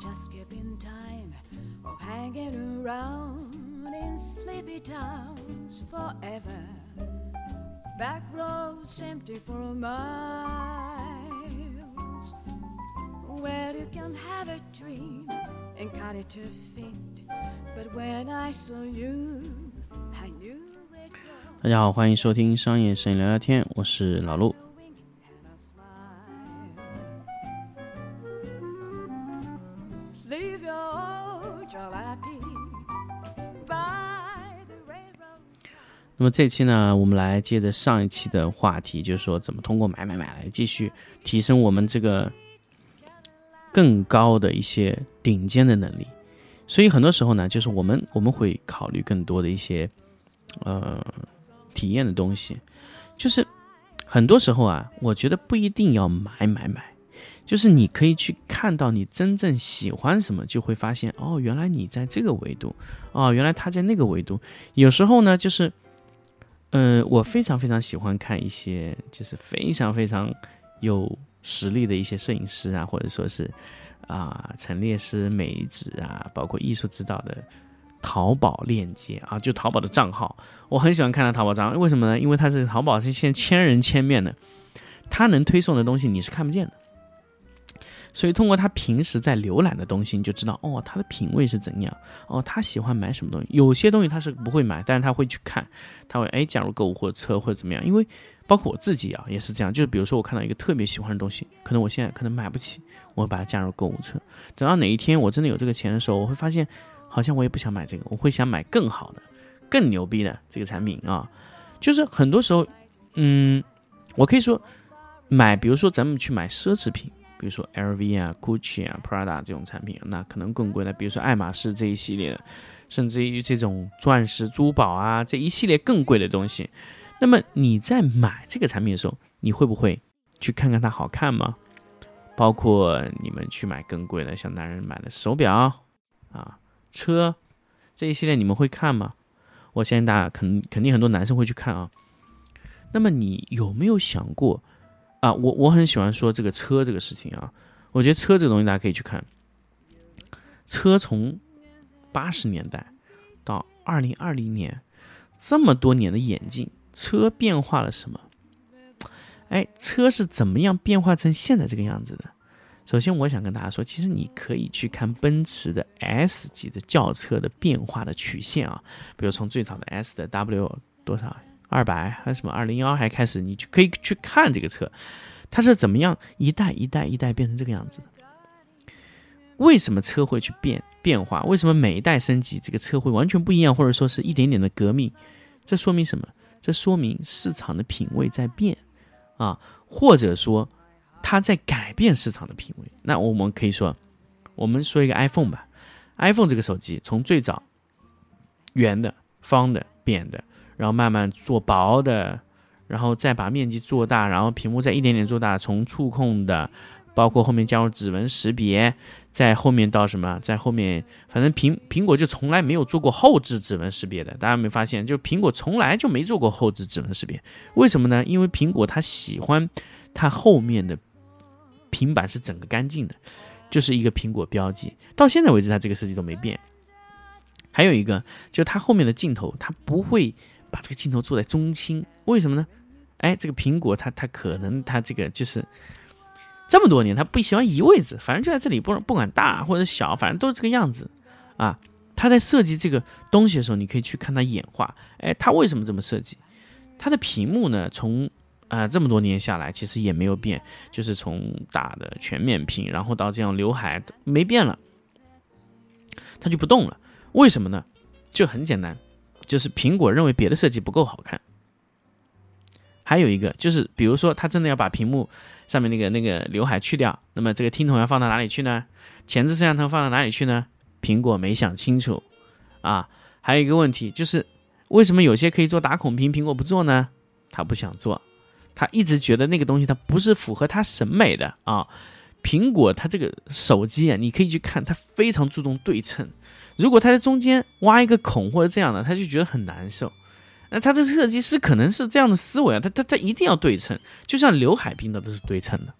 just skipping time or hanging around in sleepy towns forever. Back roads empty for miles, where you can have a dream and cut it to fit. But when I saw you, I knew it 大家好，欢迎收听商业摄影聊聊天，我是老陆。那么这期呢，我们来接着上一期的话题，就是说怎么通过买买买来继续提升我们这个更高的一些顶尖的能力。所以很多时候呢，就是我们我们会考虑更多的一些呃体验的东西，就是很多时候啊，我觉得不一定要买买买，就是你可以去看到你真正喜欢什么，就会发现哦，原来你在这个维度，哦，原来他在那个维度。有时候呢，就是，呃，我非常非常喜欢看一些就是非常非常有实力的一些摄影师啊，或者说是啊、陈列师、美指啊，包括艺术指导的淘宝链接啊，就淘宝的账号，我很喜欢看他淘宝账号，为什么呢？因为他是淘宝是现千人千面的，他能推送的东西你是看不见的。所以通过他平时在浏览的东西，你就知道哦，他的品味是怎样，哦，他喜欢买什么东西。有些东西他是不会买，但是他会去看，他会哎加入购物或车或者怎么样。因为包括我自己啊也是这样，就是比如说我看到一个特别喜欢的东西，可能我现在可能买不起，我会把它加入购物车。等到哪一天我真的有这个钱的时候，我会发现好像我也不想买这个，我会想买更好的、更牛逼的这个产品啊。就是很多时候，嗯，我可以说买，比如说咱们去买奢侈品。比如说 LV 啊、GUCCI 啊、Prada 这种产品，那可能更贵的。比如说爱马仕这一系列的，甚至于这种钻石、珠宝啊这一系列更贵的东西。那么你在买这个产品的时候，你会不会去看看它好看吗？包括你们去买更贵的，像男人买的手表啊、车这一系列，你们会看吗？我相信大家肯肯定很多男生会去看啊。那么你有没有想过？啊，我我很喜欢说这个车这个事情啊，我觉得车这个东西大家可以去看。车从八十年代到二零二零年这么多年的演进，车变化了什么？哎，车是怎么样变化成现在这个样子的？首先，我想跟大家说，其实你可以去看奔驰的 S 级的轿车的变化的曲线啊，比如从最早的 S 的 W 多少二百还是什么二零幺还开始，你就可以去看这个车，它是怎么样一代一代一代变成这个样子的。为什么车会去变变化？为什么每一代升级，这个车会完全不一样，或者说是一点点的革命？这说明什么？这说明市场的品味在变啊，或者说它在改变市场的品味。那我们可以说，我们说一个 iPhone 吧，iPhone 这个手机从最早圆的、方的、扁的。然后慢慢做薄的，然后再把面积做大，然后屏幕再一点点做大，从触控的，包括后面加入指纹识别，在后面到什么，在后面，反正苹苹果就从来没有做过后置指纹识别的，大家有没有发现？就苹果从来就没做过后置指纹识别，为什么呢？因为苹果它喜欢它后面的平板是整个干净的，就是一个苹果标记，到现在为止它这个设计都没变。还有一个，就它后面的镜头，它不会。把这个镜头做在中心，为什么呢？哎，这个苹果它它可能它这个就是这么多年，它不喜欢移位置，反正就在这里，不不管大或者小，反正都是这个样子啊。他在设计这个东西的时候，你可以去看它演化。哎，他为什么这么设计？它的屏幕呢，从啊、这么多年下来，其实也没有变，就是从大的全面屏，然后到这样刘海没变了，它就不动了。为什么呢？就很简单。就是苹果认为别的设计不够好看，还有一个就是，比如说他真的要把屏幕上面那个那个刘海去掉，那么这个听筒要放到哪里去呢？前置摄像头放到哪里去呢？苹果没想清楚啊。还有一个问题就是，为什么有些可以做打孔屏，苹果不做呢？他不想做，他一直觉得那个东西它不是符合他审美的啊。苹果它这个手机啊，你可以去看，它非常注重对称。如果它在中间挖一个孔或者这样的，他就觉得很难受。那他这设计师可能是这样的思维啊，他他他一定要对称，就像刘海拼的都是对称的，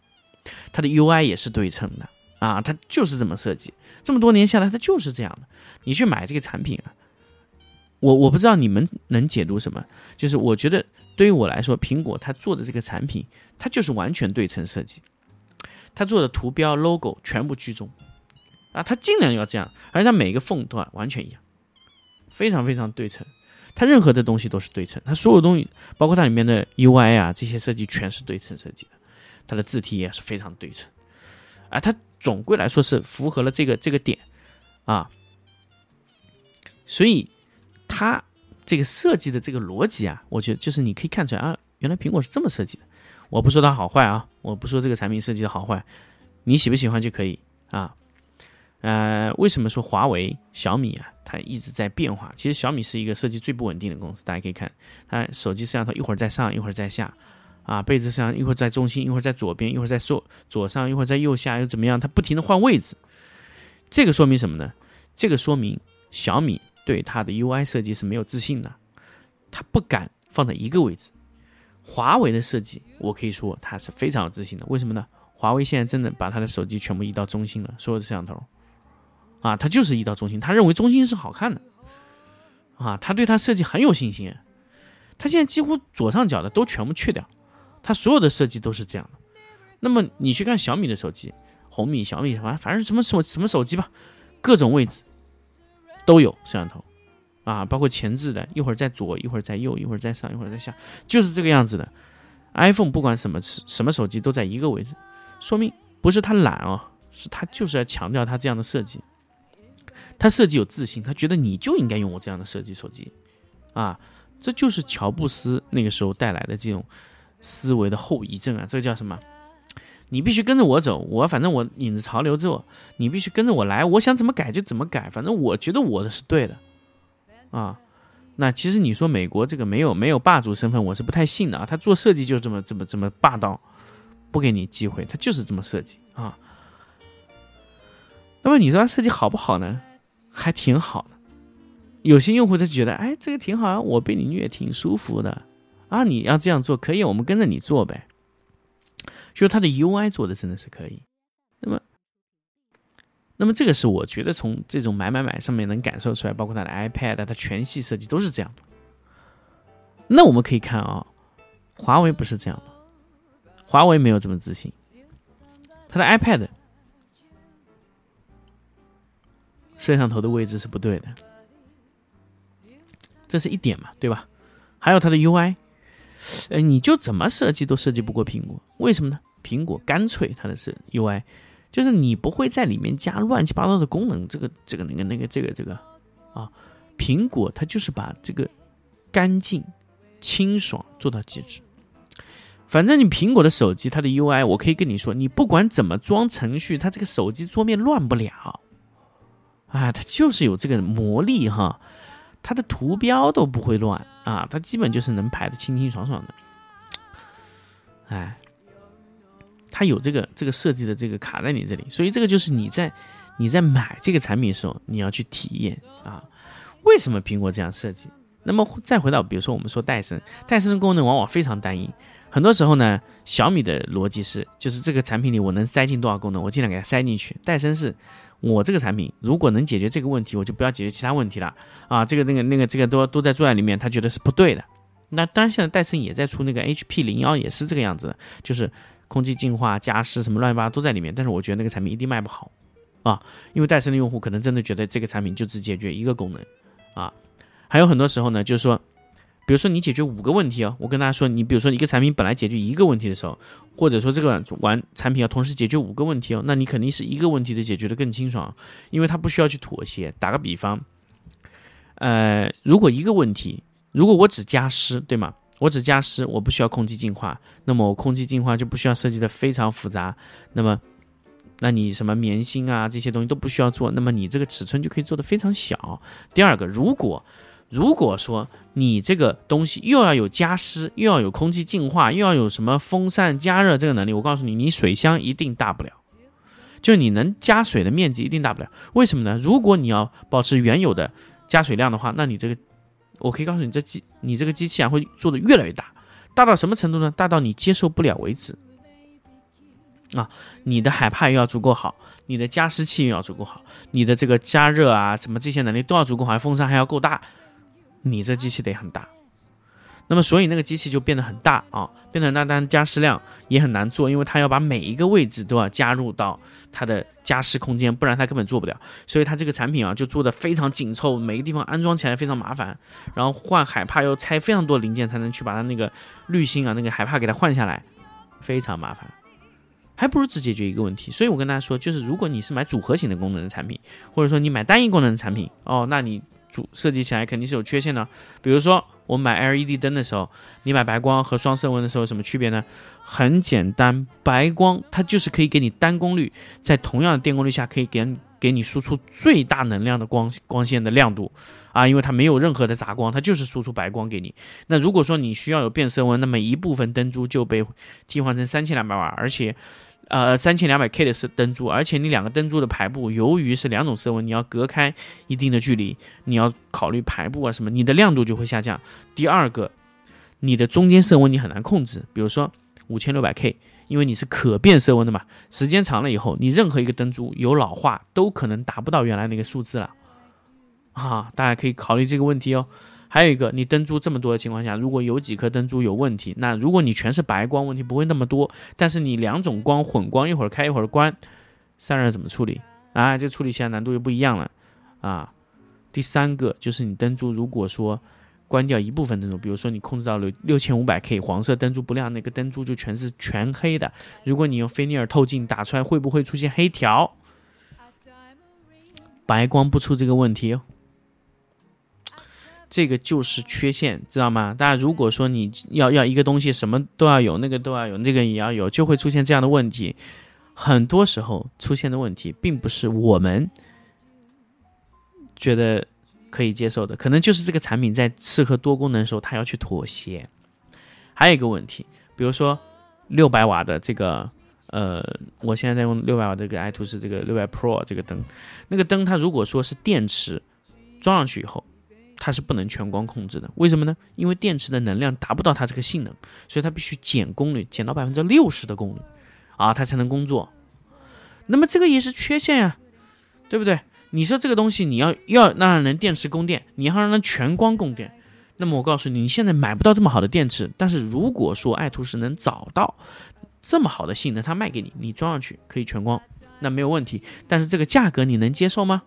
它的 UI 也是对称的啊，它就是这么设计。这么多年下来，它就是这样的。你去买这个产品啊，我我不知道你们能解读什么，就是我觉得对于我来说，苹果它做的这个产品，它就是完全对称设计，它做的图标 logo 全部居中啊，它尽量要这样，而且它每个缝都完全一样，非常非常对称。它任何的东西都是对称，它所有东西，包括它里面的 UI 啊，这些设计全是对称设计的，它的字体也是非常对称，啊，它总归来说是符合了这个这个点啊，所以它这个设计的这个逻辑啊，我觉得就是你可以看出来啊，原来苹果是这么设计的。我不说它好坏啊，我不说这个产品设计的好坏，你喜不喜欢就可以啊。呃，为什么说华为、小米啊？它一直在变化。其实小米是一个设计最不稳定的公司，大家可以看，它手机摄像头一会儿在上，一会儿在下，啊，背子上一会儿在中心，一会儿在左边，一会儿在左左上，一会儿在右下，又怎么样？它不停的换位置。这个说明什么呢？这个说明小米对它的 UI 设计是没有自信的，它不敢放在一个位置。华为的设计，我可以说它是非常有自信的。为什么呢？华为现在真的把它的手机全部移到中心了，所有的摄像头。啊，他就是移到中心，他认为中心是好看的，啊，他对他设计很有信心，他现在几乎左上角的都全部去掉，他所有的设计都是这样的。那么你去看小米的手机，红米、小米什么，反正什么什么什么手机吧，各种位置都有摄像头，啊，包括前置的，一会儿在左，一会儿在右，一会儿在上，一会儿在下，就是这个样子的。iPhone 不管什么什么手机都在一个位置，说明不是他懒哦，是他就是要强调他这样的设计。他设计有自信，他觉得你就应该用我这样的设计手机，啊，这就是乔布斯那个时候带来的这种思维的后遗症啊，这个叫什么？你必须跟着我走，我反正我引着潮流做，你必须跟着我来，我想怎么改就怎么改，反正我觉得我的是对的，啊，那其实你说美国这个没有没有霸主身份，我是不太信的啊，他做设计就这么这么这么霸道，不给你机会，他就是这么设计啊。那么你说它设计好不好呢？还挺好的，有些用户就觉得，哎，这个挺好啊，我被你虐挺舒服的啊，你要这样做可以，我们跟着你做呗。就是它的 UI 做的真的是可以。那么，那么这个是我觉得从这种买买买上面能感受出来，包括它的 iPad，它全系设计都是这样。那我们可以看啊，华为不是这样的，华为没有这么自信，它的 iPad。摄像头的位置是不对的，这是一点嘛，对吧？还有它的 UI，呃，你就怎么设计都设计不过苹果，为什么呢？苹果干脆它的是 UI，就是你不会在里面加乱七八糟的功能，这个这个那个那个这个这个啊，苹果它就是把这个干净清爽做到极致。反正你苹果的手机它的 UI，我可以跟你说，你不管怎么装程序，它这个手机桌面乱不了。啊，它就是有这个魔力哈，它的图标都不会乱啊，它基本就是能排的清清爽爽的。哎，它有这个这个设计的这个卡在你这里，所以这个就是你在你在买这个产品的时候你要去体验啊。为什么苹果这样设计？那么再回到比如说我们说戴森，戴森的功能往往非常单一，很多时候呢，小米的逻辑是就是这个产品里我能塞进多少功能，我尽量给它塞进去。戴森是。我这个产品如果能解决这个问题，我就不要解决其他问题了啊！这个、那个、那个、这个都都在做在里面，他觉得是不对的。那当然，现在戴森也在出那个 HP 零幺，也是这个样子，就是空气净化、加湿什么乱七八糟都在里面。但是我觉得那个产品一定卖不好啊，因为戴森的用户可能真的觉得这个产品就只解决一个功能啊。还有很多时候呢，就是说。比如说你解决五个问题哦，我跟大家说，你比如说一个产品本来解决一个问题的时候，或者说这个玩产品要同时解决五个问题哦，那你肯定是一个问题的解决的更清爽，因为它不需要去妥协。打个比方，呃，如果一个问题，如果我只加湿，对吗？我只加湿，我不需要空气净化，那么我空气净化就不需要设计的非常复杂，那么，那你什么棉芯啊这些东西都不需要做，那么你这个尺寸就可以做的非常小。第二个，如果如果说你这个东西又要有加湿，又要有空气净化，又要有什么风扇加热这个能力，我告诉你，你水箱一定大不了，就你能加水的面积一定大不了。为什么呢？如果你要保持原有的加水量的话，那你这个，我可以告诉你，这机你这个机器啊会做的越来越大，大到什么程度呢？大到你接受不了为止。啊，你的海帕又要足够好。你的加湿器又要足够好，你的这个加热啊什么这些能力都要足够好，风扇还要够大，你这机器得很大。那么，所以那个机器就变得很大啊，变得很大，但加湿量也很难做，因为它要把每一个位置都要加入到它的加湿空间，不然它根本做不了。所以它这个产品啊，就做的非常紧凑，每个地方安装起来非常麻烦，然后换海帕要拆非常多零件才能去把它那个滤芯啊、那个海帕给它换下来，非常麻烦，还不如只解决一个问题。所以我跟大家说，就是如果你是买组合型的功能的产品，或者说你买单一功能的产品，哦，那你主设计起来肯定是有缺陷的，比如说。我们买 LED 灯的时候，你买白光和双色温的时候有什么区别呢？很简单，白光它就是可以给你单功率，在同样的电功率下可以给给你输出最大能量的光光线的亮度啊，因为它没有任何的杂光，它就是输出白光给你。那如果说你需要有变色温，那么一部分灯珠就被替换成三千两百瓦，而且。呃，三千两百 K 的是灯珠，而且你两个灯珠的排布，由于是两种色温，你要隔开一定的距离，你要考虑排布啊什么，你的亮度就会下降。第二个，你的中间色温你很难控制，比如说五千六百 K，因为你是可变色温的嘛，时间长了以后，你任何一个灯珠有老化，都可能达不到原来那个数字了，啊，大家可以考虑这个问题哦。还有一个，你灯珠这么多的情况下，如果有几颗灯珠有问题，那如果你全是白光，问题不会那么多。但是你两种光混光，一会儿开一会儿关，散热怎么处理啊？这处理起来难度又不一样了啊。第三个就是你灯珠，如果说关掉一部分灯珠，比如说你控制到了六千五百 K，黄色灯珠不亮，那个灯珠就全是全黑的。如果你用菲涅尔透镜打出来，会不会出现黑条？白光不出这个问题。这个就是缺陷，知道吗？大家如果说你要要一个东西，什么都要有，那个都要有，那个也要有，就会出现这样的问题。很多时候出现的问题，并不是我们觉得可以接受的，可能就是这个产品在适合多功能的时候，它要去妥协。还有一个问题，比如说六百瓦的这个，呃，我现在在用六百瓦这个爱图仕这个六百 Pro 这个灯，那个灯它如果说是电池装上去以后。它是不能全光控制的，为什么呢？因为电池的能量达不到它这个性能，所以它必须减功率，减到百分之六十的功率，啊，它才能工作。那么这个也是缺陷呀，对不对？你说这个东西你要要让人电池供电，你要让它全光供电，那么我告诉你，你现在买不到这么好的电池。但是如果说爱图仕能找到这么好的性能，它卖给你，你装上去可以全光，那没有问题。但是这个价格你能接受吗？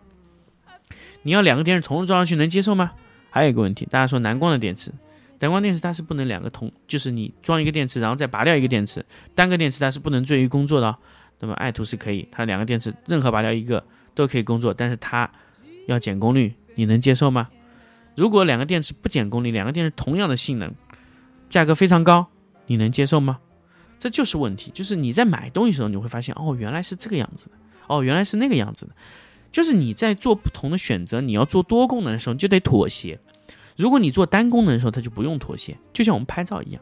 你要两个电池同时装上去能接受吗？还有一个问题，大家说蓝光的电池，蓝光电池它是不能两个同，就是你装一个电池，然后再拔掉一个电池，单个电池它是不能追于工作的。那么爱图是可以，它两个电池任何拔掉一个都可以工作，但是它要减功率，你能接受吗？如果两个电池不减功率，两个电池同样的性能，价格非常高，你能接受吗？这就是问题，就是你在买东西的时候，你会发现哦，原来是这个样子的，哦，原来是那个样子的。就是你在做不同的选择，你要做多功能的时候，你就得妥协。如果你做单功能的时候，它就不用妥协。就像我们拍照一样，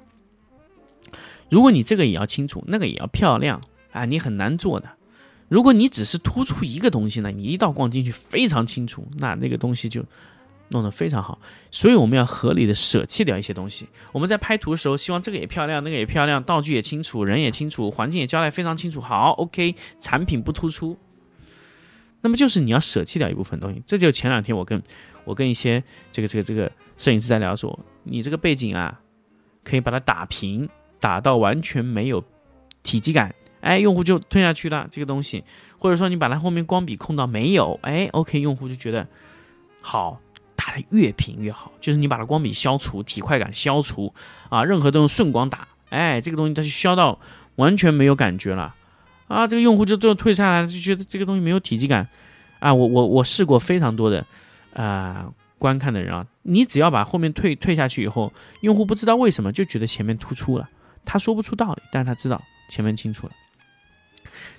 如果你这个也要清楚，那个也要漂亮啊，你很难做的。如果你只是突出一个东西呢，你一道光进去非常清楚，那那个东西就弄得非常好。所以我们要合理的舍弃掉一些东西。我们在拍图的时候，希望这个也漂亮，那个也漂亮，道具也清楚，人也清楚，环境也交代非常清楚。好，OK，产品不突出。那么就是你要舍弃掉一部分东西，这就前两天我跟我跟一些这个这个这个摄影师在聊说，你这个背景啊，可以把它打平，打到完全没有体积感，哎，用户就吞下去了这个东西，或者说你把它后面光比控到没有，哎，OK，用户就觉得好，打的越平越好，就是你把它光比消除，体块感消除啊，任何都用顺光打，哎，这个东西它就消到完全没有感觉了。啊，这个用户就都要退下来了，就觉得这个东西没有体积感，啊，我我我试过非常多的，啊，观看的人啊，你只要把后面退退下去以后，用户不知道为什么就觉得前面突出了，他说不出道理，但是他知道前面清楚了，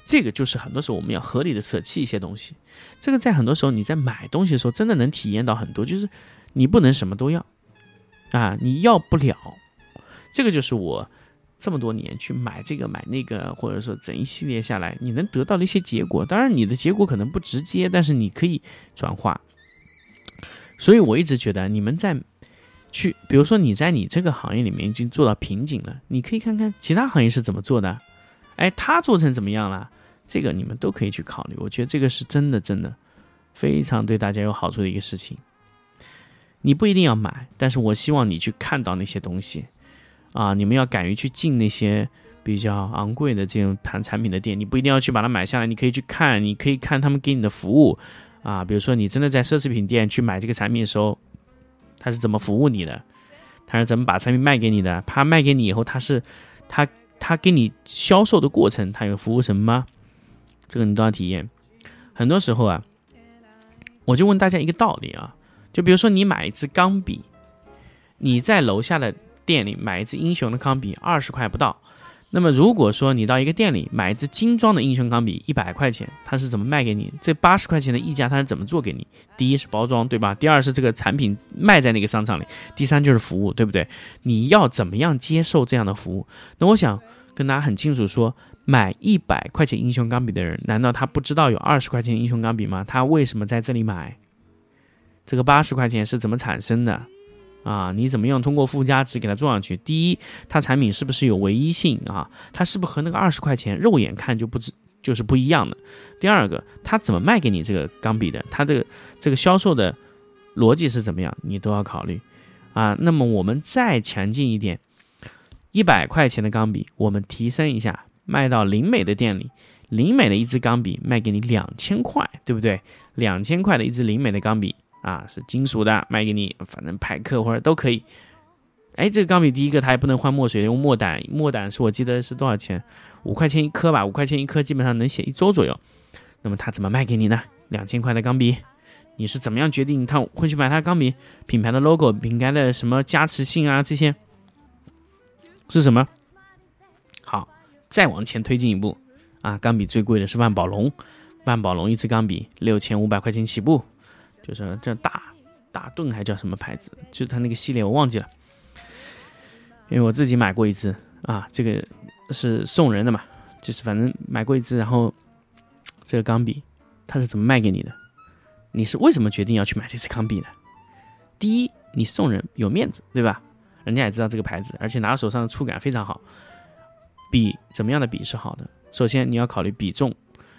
这个就是很多时候我们要合理的舍弃一些东西，这个在很多时候你在买东西的时候真的能体验到很多，就是你不能什么都要，啊，你要不了，这个就是我。这么多年去买这个买那个，或者说整一系列下来，你能得到的一些结果，当然你的结果可能不直接，但是你可以转化。所以我一直觉得，你们在去，比如说你在你这个行业里面已经做到瓶颈了，你可以看看其他行业是怎么做的，哎，他做成怎么样了？这个你们都可以去考虑。我觉得这个是真的，真的非常对大家有好处的一个事情。你不一定要买，但是我希望你去看到那些东西啊！你们要敢于去进那些比较昂贵的这种盘产品的店，你不一定要去把它买下来，你可以去看，你可以看他们给你的服务啊。比如说，你真的在奢侈品店去买这个产品的时候，他是怎么服务你的？他是怎么把产品卖给你的？他卖给你以后，他是他他给你销售的过程，他有服务什么吗？这个你都要体验。很多时候啊，我就问大家一个道理啊。就比如说，你买一支钢笔，你在楼下的店里买一支英雄的钢笔，二十块不到。那么，如果说你到一个店里买一支精装的英雄钢笔，一百块钱，它是怎么卖给你？这八十块钱的溢价它是怎么做给你？第一是包装，对吧？第二是这个产品卖在那个商场里，第三就是服务，对不对？你要怎么样接受这样的服务？那我想跟大家很清楚说，买一百块钱英雄钢笔的人，难道他不知道有二十块钱英雄钢笔吗？他为什么在这里买？这个八十块钱是怎么产生的？啊，你怎么样通过附加值给它做上去？第一，它产品是不是有唯一性啊？它是不是和那个二十块钱肉眼看就不知就是不一样的？第二个，它怎么卖给你这个钢笔的？它的这个销售的逻辑是怎么样？你都要考虑啊。那么我们再强劲一点，一百块钱的钢笔，我们提升一下，卖到灵美的店里，灵美的一支钢笔卖给你两千块，对不对？两千块的一支灵美的钢笔。啊，是金属的，卖给你，反正派克或者都可以。哎，这个钢笔第一个它也不能换墨水，用墨胆，墨胆是我记得是多少钱？五块钱一颗吧，五块钱一颗，基本上能写一周左右。那么它怎么卖给你呢？两千块的钢笔，你是怎么样决定他会去买它钢笔？品牌的 logo，品牌的什么加持性啊，这些是什么？好，再往前推进一步啊，钢笔最贵的是万宝龙，万宝龙一支钢笔六千五百块钱起步。就是这大大盾还叫什么牌子？就是它那个系列我忘记了，因为我自己买过一支啊，这个是送人的嘛，就是反正买过一支，然后这个钢笔它是怎么卖给你的？你是为什么决定要去买这支钢笔呢？第一，你送人有面子，对吧？人家也知道这个牌子，而且拿到手上的触感非常好。笔怎么样的笔是好的？首先你要考虑笔重，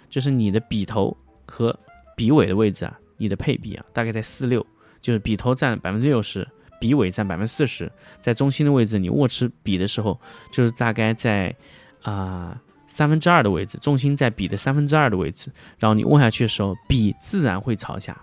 就是你的笔头和笔尾的位置啊。你的配比啊，大概在四六，就是笔头占百分之六十，笔尾占百分之四十，在中心的位置，你握持笔的时候，就是大概在啊三分之二的位置，重心在笔的三分之二的位置，然后你握下去的时候，笔自然会朝下，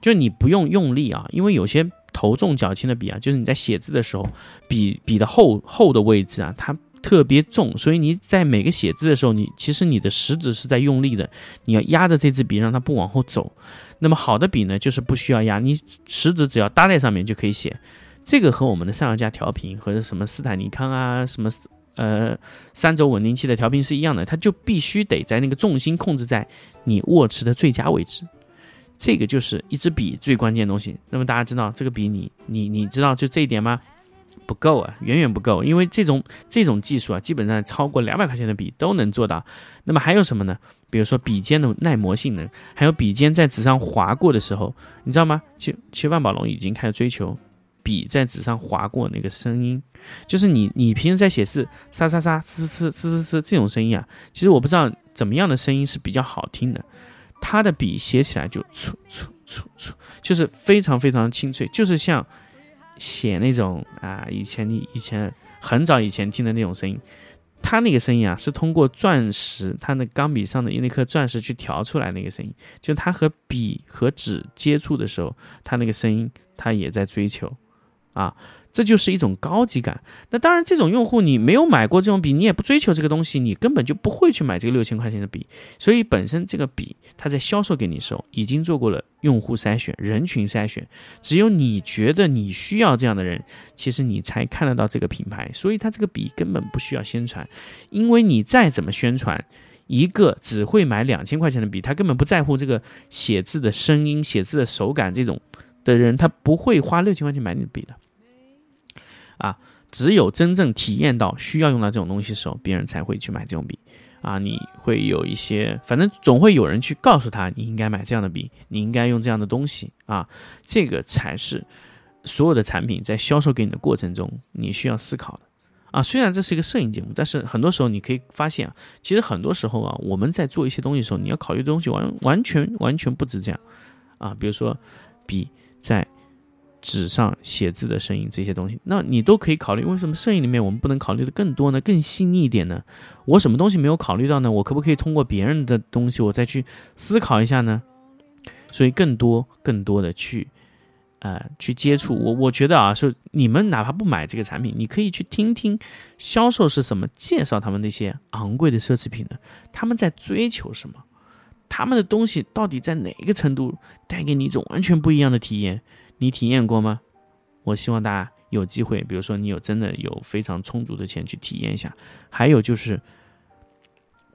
就是你不用用力啊，因为有些头重脚轻的笔啊，就是你在写字的时候，笔笔的后后的位置啊，它。特别重，所以你在每个写字的时候，你其实你的食指是在用力的，你要压着这支笔，让它不往后走。那么好的笔呢，就是不需要压，你食指只要搭在上面就可以写。这个和我们的上下调频和什么斯坦尼康啊，什么呃三轴稳定器的调频是一样的，它就必须得在那个重心控制在你握持的最佳位置。这个就是一支笔最关键的东西。那么大家知道这个笔，你你你知道就这一点吗？不够啊，远远不够，因为这种这种技术啊，基本上超过两百块钱的笔都能做到。那么还有什么呢？比如说笔尖的耐磨性能，还有笔尖在纸上划过的时候，你知道吗？其其实万宝龙已经开始追求笔在纸上划过那个声音，就是你你平时在写字，沙沙沙，呲呲呲呲呲这种声音啊，其实我不知道怎么样的声音是比较好听的。它的笔写起来就粗粗粗粗，就是非常非常清脆，就是像。写那种啊，以前你以前很早以前听的那种声音，他那个声音啊，是通过钻石，他那钢笔上的那颗钻石去调出来那个声音，就他和笔和纸接触的时候，他那个声音，他也在追求，啊。这就是一种高级感。那当然，这种用户你没有买过这种笔，你也不追求这个东西，你根本就不会去买这个六千块钱的笔。所以本身这个笔，它在销售给你的时候，已经做过了用户筛选、人群筛选。只有你觉得你需要这样的人，其实你才看得到这个品牌。所以它这个笔根本不需要宣传，因为你再怎么宣传，一个只会买两千块钱的笔，他根本不在乎这个写字的声音、写字的手感这种的人，他不会花六千块钱买你的笔的。啊，只有真正体验到需要用到这种东西的时候，别人才会去买这种笔。啊，你会有一些，反正总会有人去告诉他，你应该买这样的笔，你应该用这样的东西。啊，这个才是所有的产品在销售给你的过程中你需要思考的。啊，虽然这是一个摄影节目，但是很多时候你可以发现啊，其实很多时候啊，我们在做一些东西的时候，你要考虑的东西完完全完全不止这样啊。比如说笔在纸上写字的声音这些东西，那你都可以考虑。为什么摄影里面我们不能考虑的更多呢？更细腻一点呢？我什么东西没有考虑到呢？我可不可以通过别人的东西，我再去思考一下呢？所以更多更多的去。呃，去接触我，我觉得啊，是你们哪怕不买这个产品，你可以去听听销售是什么介绍他们那些昂贵的奢侈品的，他们在追求什么，他们的东西到底在哪个程度带给你一种完全不一样的体验？你体验过吗？我希望大家有机会，比如说你有真的有非常充足的钱去体验一下。还有就是，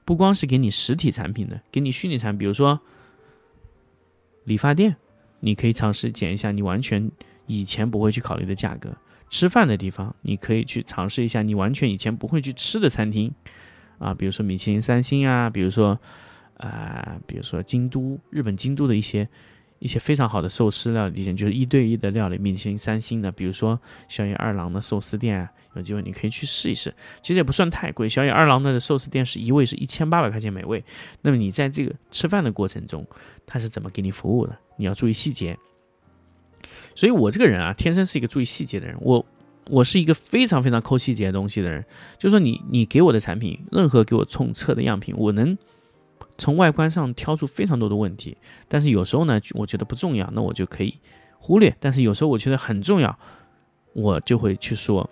不光是给你实体产品的，给你虚拟产品，比如说理发店。你可以尝试减一下你完全以前不会去考虑的价格，吃饭的地方你可以去尝试一下你完全以前不会去吃的餐厅，啊，比如说米其林三星啊，比如说，啊，比如说京都日本京都的一些一些非常好的寿司料理店，就是一对一的料理，米其林三星的，比如说小野二郎的寿司店，有机会你可以去试一试，其实也不算太贵，小野二郎的寿司店是一位是一千八百块钱每位，那么你在这个吃饭的过程中，他是怎么给你服务的？你要注意细节，所以我这个人啊，天生是一个注意细节的人。我我是一个非常非常抠细节的东西的人。就说你你给我的产品，任何给我冲测的样品，我能从外观上挑出非常多的问题。但是有时候呢，我觉得不重要，那我就可以忽略。但是有时候我觉得很重要，我就会去说。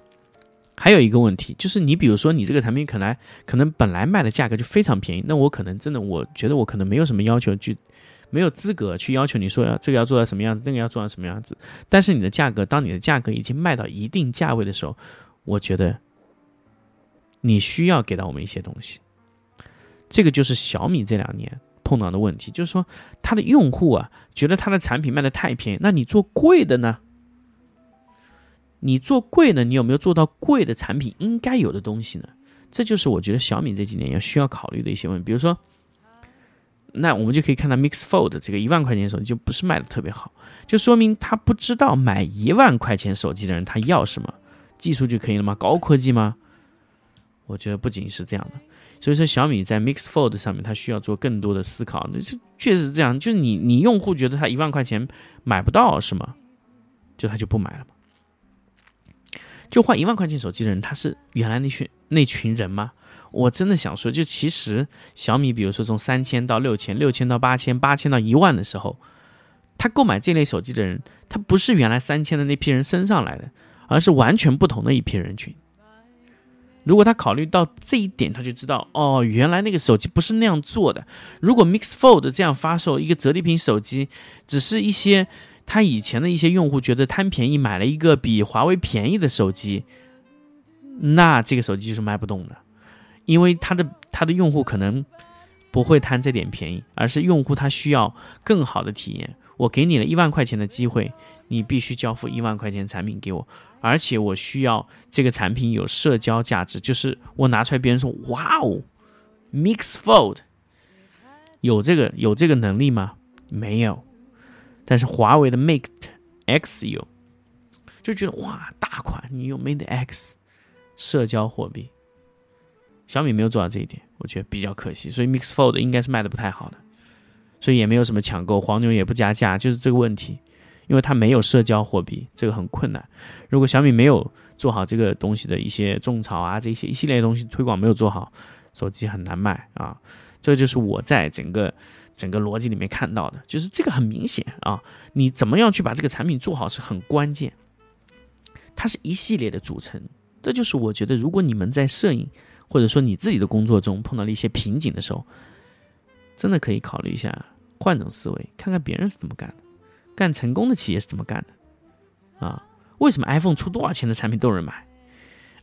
还有一个问题就是，你比如说你这个产品可能可能本来卖的价格就非常便宜，那我可能真的我觉得我可能没有什么要求去。没有资格去要求你说要这个要做到什么样子，那个要做到什么样子。但是你的价格，当你的价格已经卖到一定价位的时候，我觉得你需要给到我们一些东西。这个就是小米这两年碰到的问题，就是说它的用户啊觉得它的产品卖的太便宜，那你做贵的呢？你做贵的，你有没有做到贵的产品应该有的东西呢？这就是我觉得小米这几年要需要考虑的一些问题，比如说。那我们就可以看到，Mix Fold 这个一万块钱手机就不是卖的特别好，就说明他不知道买一万块钱手机的人他要什么，技术就可以了吗？高科技吗？我觉得不仅是这样的，所以说小米在 Mix Fold 上面，它需要做更多的思考。那这确实这样，就是你你用户觉得他一万块钱买不到是吗？就他就不买了吗？就换一万块钱手机的人，他是原来那群那群人吗？我真的想说，就其实小米，比如说从三千到六千，六千到八千，八千到一万的时候，他购买这类手机的人，他不是原来三千的那批人升上来的，而是完全不同的一批人群。如果他考虑到这一点，他就知道哦，原来那个手机不是那样做的。如果 Mix Fold 这样发售一个折叠屏手机，只是一些他以前的一些用户觉得贪便宜买了一个比华为便宜的手机，那这个手机就是卖不动的。因为他的他的用户可能不会贪这点便宜，而是用户他需要更好的体验。我给你了一万块钱的机会，你必须交付一万块钱产品给我，而且我需要这个产品有社交价值，就是我拿出来别人说哇哦，Mix Fold 有这个有这个能力吗？没有，但是华为的 Mate X 有，就觉得哇大款，你用 Mate X 社交货币。小米没有做到这一点，我觉得比较可惜，所以 Mix Fold 应该是卖的不太好的，所以也没有什么抢购，黄牛也不加价，就是这个问题，因为它没有社交货币，这个很困难。如果小米没有做好这个东西的一些种草啊，这些一系列东西推广没有做好，手机很难卖啊。这就是我在整个整个逻辑里面看到的，就是这个很明显啊，你怎么样去把这个产品做好是很关键，它是一系列的组成。这就是我觉得，如果你们在摄影。或者说你自己的工作中碰到了一些瓶颈的时候，真的可以考虑一下换种思维，看看别人是怎么干的，干成功的企业是怎么干的，啊？为什么 iPhone 出多少钱的产品都有人买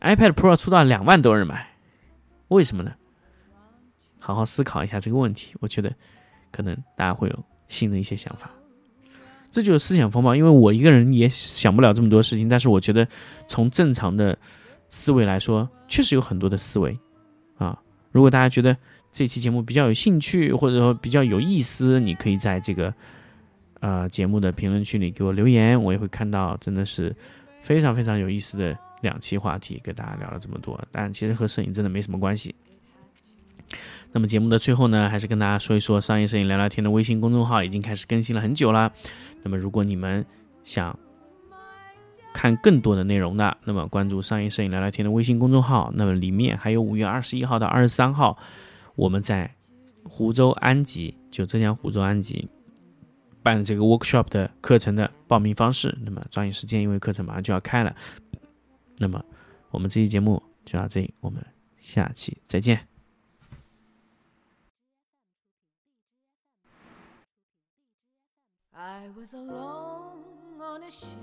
，iPad Pro 出到两万都有人买，为什么呢？好好思考一下这个问题，我觉得可能大家会有新的一些想法。这就是思想风暴，因为我一个人也想不了这么多事情，但是我觉得从正常的。思维来说，确实有很多的思维，啊，如果大家觉得这期节目比较有兴趣，或者说比较有意思，你可以在这个呃节目的评论区里给我留言，我也会看到，真的是非常非常有意思的两期话题，给大家聊了这么多，但其实和摄影真的没什么关系。那么节目的最后呢，还是跟大家说一说商业摄影聊聊天的微信公众号已经开始更新了很久了。那么如果你们想看更多的内容的，那么关注商业摄影聊聊天的微信公众号。那么里面还有五月二十一号到二十三号，我们在湖州安吉，就浙江湖州安吉办这个 workshop 的课程的报名方式。那么抓紧时间，因为课程马上就要开了。那么我们这期节目就到这里，我们下期再见。I was alone on a shelf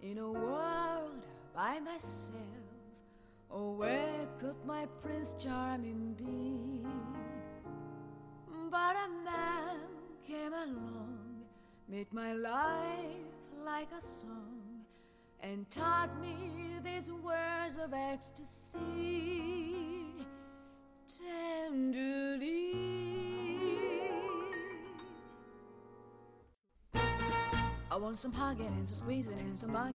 in a world by myself. Oh, where could my Prince Charming be? But a man came along, made my life like a song, and taught me these words of ecstasy. Tenderly. I want some hugging and some squeezing and some.